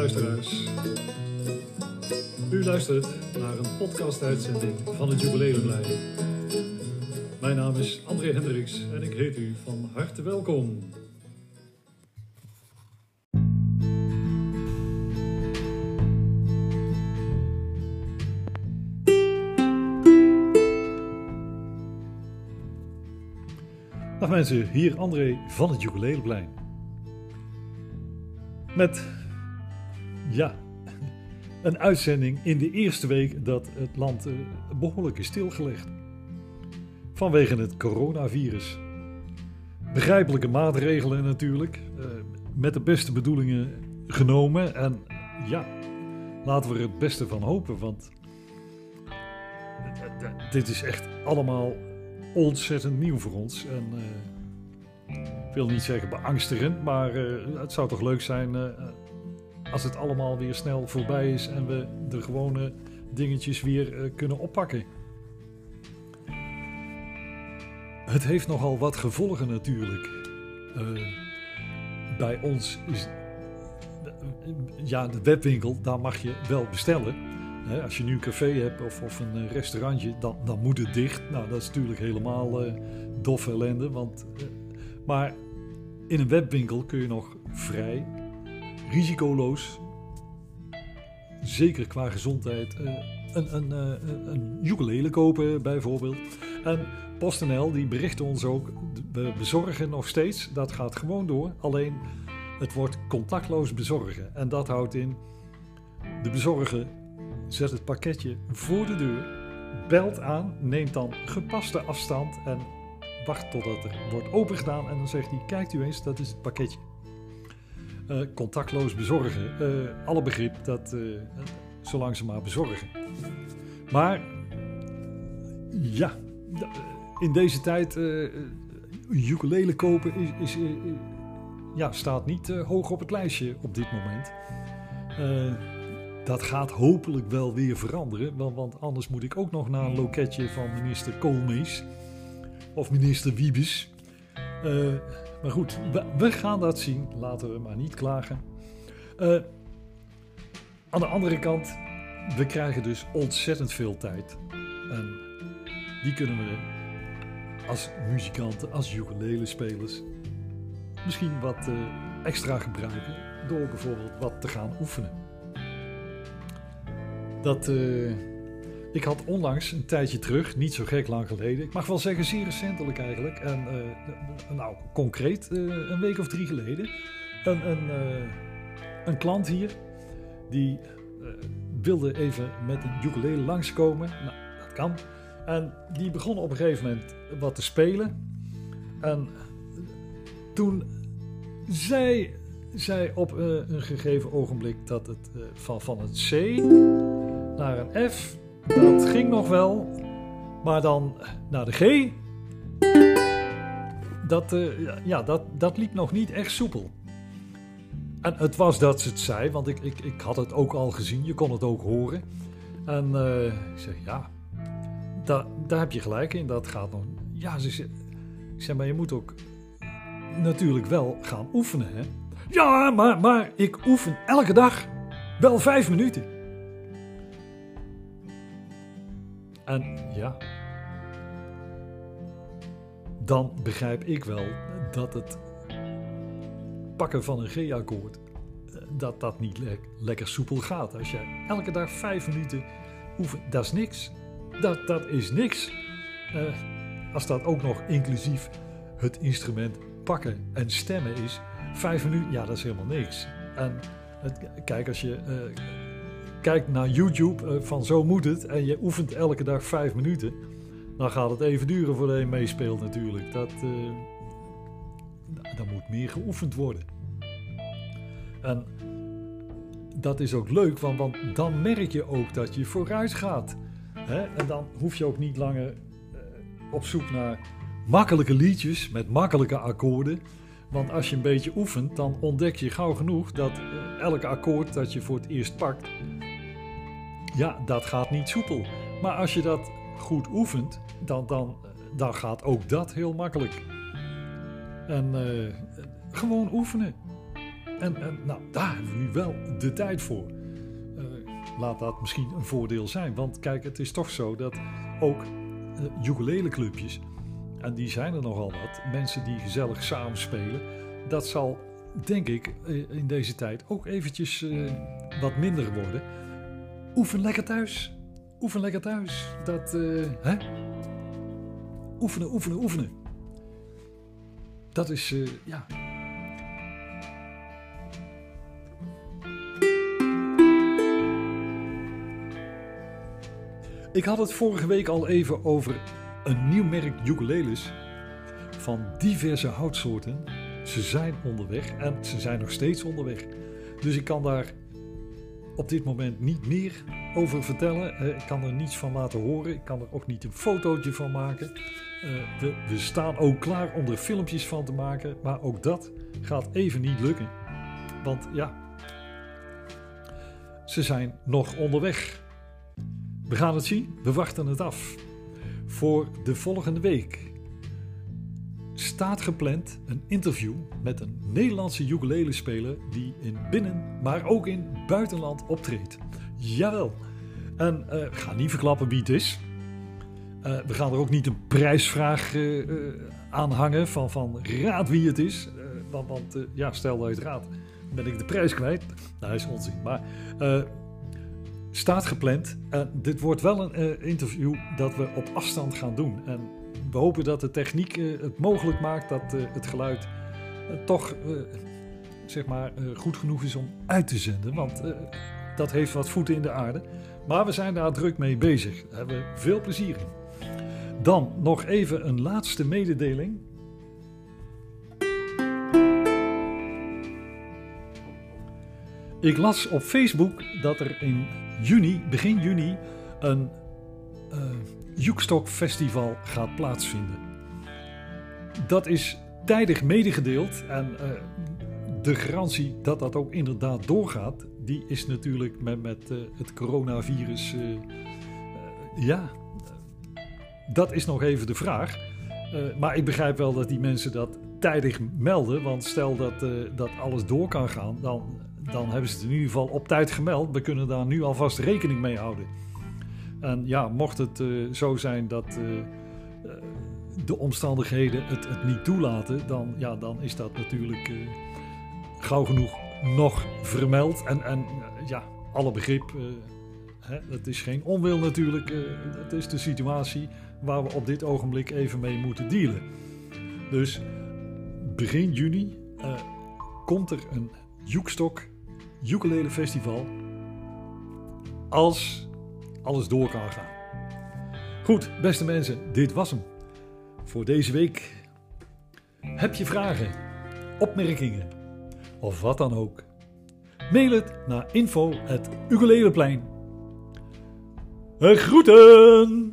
luisteraars. U luistert naar een podcast-uitzending van het Jubileumlijn. Mijn naam is André Hendricks en ik heet u van harte welkom. Dag mensen, hier André van het Jubileeumplein. Met, ja, een uitzending in de eerste week dat het land eh, behoorlijk is stilgelegd. Vanwege het coronavirus. Begrijpelijke maatregelen natuurlijk, eh, met de beste bedoelingen genomen. En ja, laten we er het beste van hopen, want eh, dit is echt allemaal ontzettend nieuw voor ons. En ik wil niet zeggen beangstigend, maar het zou toch leuk zijn als het allemaal weer snel voorbij is en we de gewone dingetjes weer eh, kunnen oppakken. Het heeft nogal wat gevolgen natuurlijk. Eh, bij ons is ja, de webwinkel, daar mag je wel bestellen. Als je nu een café hebt of, of een eh, restaurantje, dan, dan moet het dicht. Nou, dat is natuurlijk helemaal eh dof ellende. Want, maar in een webwinkel kun je nog vrij, risicoloos, zeker qua gezondheid, eh, een, eh, een, een ukulele kopen bijvoorbeeld. En PostNL die berichten ons ook, we bezorgen nog steeds, dat gaat gewoon door. Alleen het wordt contactloos bezorgen. En dat houdt in, de bezorger zet het pakketje voor de deur, belt aan, neemt dan gepaste afstand en wacht totdat er wordt opengedaan. En dan zegt hij, kijkt u eens, dat is het pakketje. Eh, contactloos bezorgen, eh, alle begrip dat eh, zolang ze maar bezorgen. Maar ja, in deze tijd een ukulele kopen is, is, ja, staat niet hoog op het lijstje op dit moment. Dat gaat hopelijk wel weer veranderen, want, want anders moet ik ook nog naar een loketje van minister Koolmees of minister Wiebes. Maar goed, we, gaan dat zien. Laten we maar niet klagen. Eh, aan de andere kant, we krijgen dus ontzettend veel tijd. En die kunnen we als muzikanten, als ukulele-spelers misschien wat eh, extra gebruiken. Door bijvoorbeeld wat te gaan oefenen. Dat, eh, ik had onlangs, een tijdje terug, niet zo gek lang geleden, ik mag wel zeggen zeer recentelijk eigenlijk, en eh, nou concreet eh, een week of drie geleden, een, een, eh, een klant hier die wilde even met een ukulele langskomen. Nou, dat kan. En die begon op een gegeven moment wat te spelen. En toen zei zij op een gegeven ogenblik dat het van, van het C naar een F, dat ging nog wel. Maar dan naar de G, dat, eh, ja, dat, dat liep nog niet echt soepel. En het was dat ze het zei, want ik, ik, ik had het ook al gezien, je kon het ook horen. En eh, ik zeg, ja, da, daar heb je gelijk in, dat gaat nog... Ja, ze zei, ik zeg, maar je moet ook natuurlijk wel gaan oefenen, hè? Ja, maar, maar ik oefen elke dag wel vijf minuten. En ja, dan begrijp ik wel dat het pakken van een G-akkoord, eh, dat dat niet le- lekker soepel gaat. Als je elke dag vijf minuten oefent, dat is niks. Dat, dat is niks. Eh, als dat ook nog inclusief het instrument pakken en stemmen is, vijf minuten, ja, dat is helemaal niks. En het, kijk, als je eh, kijkt naar YouTube eh, van zo moet het en je oefent elke dag vijf minuten, dan gaat het even duren voordat je meespeelt natuurlijk. Dat, eh, dan moet meer geoefend worden. En dat is ook leuk, want, want dan merk je ook dat je vooruit gaat. Hè? En dan hoef je ook niet langer eh, op zoek naar makkelijke liedjes met makkelijke akkoorden. Want als je een beetje oefent, dan ontdek je gauw genoeg dat elk akkoord dat je voor het eerst pakt, ja, dat gaat niet soepel. Maar als je dat goed oefent, dan, dan, dan gaat ook dat heel makkelijk. En eh, gewoon oefenen. En, en nou, daar hebben we nu wel de tijd voor. Uh, laat dat misschien een voordeel zijn. Want kijk, het is toch zo dat ook uh, en die zijn er nogal wat, mensen die gezellig samen spelen, dat zal denk ik in deze tijd ook eventjes wat minder worden. Oefen lekker thuis. Oefen lekker thuis. Dat, uh, hè? Oefenen, oefenen, oefenen. Dat is, uh, ja. Ik had het vorige week al even over een nieuw merk ukuleles van diverse houtsoorten. Ze zijn onderweg en ze zijn nog steeds onderweg. Dus ik kan daar op dit moment niet meer over vertellen. ik kan er niets van laten horen. Ik kan er ook niet een fotootje van maken. Eh, we, we staan ook klaar om er filmpjes van te maken. Maar ook dat gaat even niet lukken. Want ja, ze zijn nog onderweg. We gaan het zien. We wachten het af. Voor de volgende week staat gepland een interview met een Nederlandse ukulele-speler die in binnen, maar ook in buitenland optreedt. Jawel. En uh, ik ga niet verklappen wie het is. Uh, we gaan er ook niet een prijsvraag uh, aan hangen van, van raad wie het is. want want ja, stel dat je het raadt, ben ik de prijs kwijt. Nou, is onzin. Maar staat gepland. Dit wordt wel een interview dat we op afstand gaan doen. En we hopen dat de techniek eh, het mogelijk maakt dat eh, het geluid eh, toch zeg maar, goed genoeg is om uit te zenden. Want dat heeft wat voeten in de aarde. Maar we zijn daar druk mee bezig. Daar hebben we veel plezier in. Dan nog even een laatste mededeling. Ik las op Facebook dat er in juni, begin juni, een Joekstok Festival gaat plaatsvinden. Dat is tijdig medegedeeld en uh, de garantie dat dat ook inderdaad doorgaat, die is natuurlijk met, met uh, het coronavirus. Uh, ja, dat is nog even de vraag. maar ik begrijp wel dat die mensen dat tijdig melden, want stel dat, dat alles door kan gaan, dan, dan hebben ze het in ieder geval op tijd gemeld. We kunnen daar nu alvast rekening mee houden. En ja, mocht het uh, zo zijn dat uh, de omstandigheden het, het, niet toelaten, dan, ja, dan is dat natuurlijk gauw genoeg nog vermeld. En, en ja, alle begrip, hè, het is geen onwil natuurlijk. het is de situatie waar we op dit ogenblik even mee moeten dealen. Dus begin juni komt er een Joekstok Ukulele Festival. Als alles door kan gaan. Goed, beste mensen, dit was hem voor deze week. Heb je vragen, opmerkingen of wat dan ook? Mail het naar info@ukuleleplein. Groeten!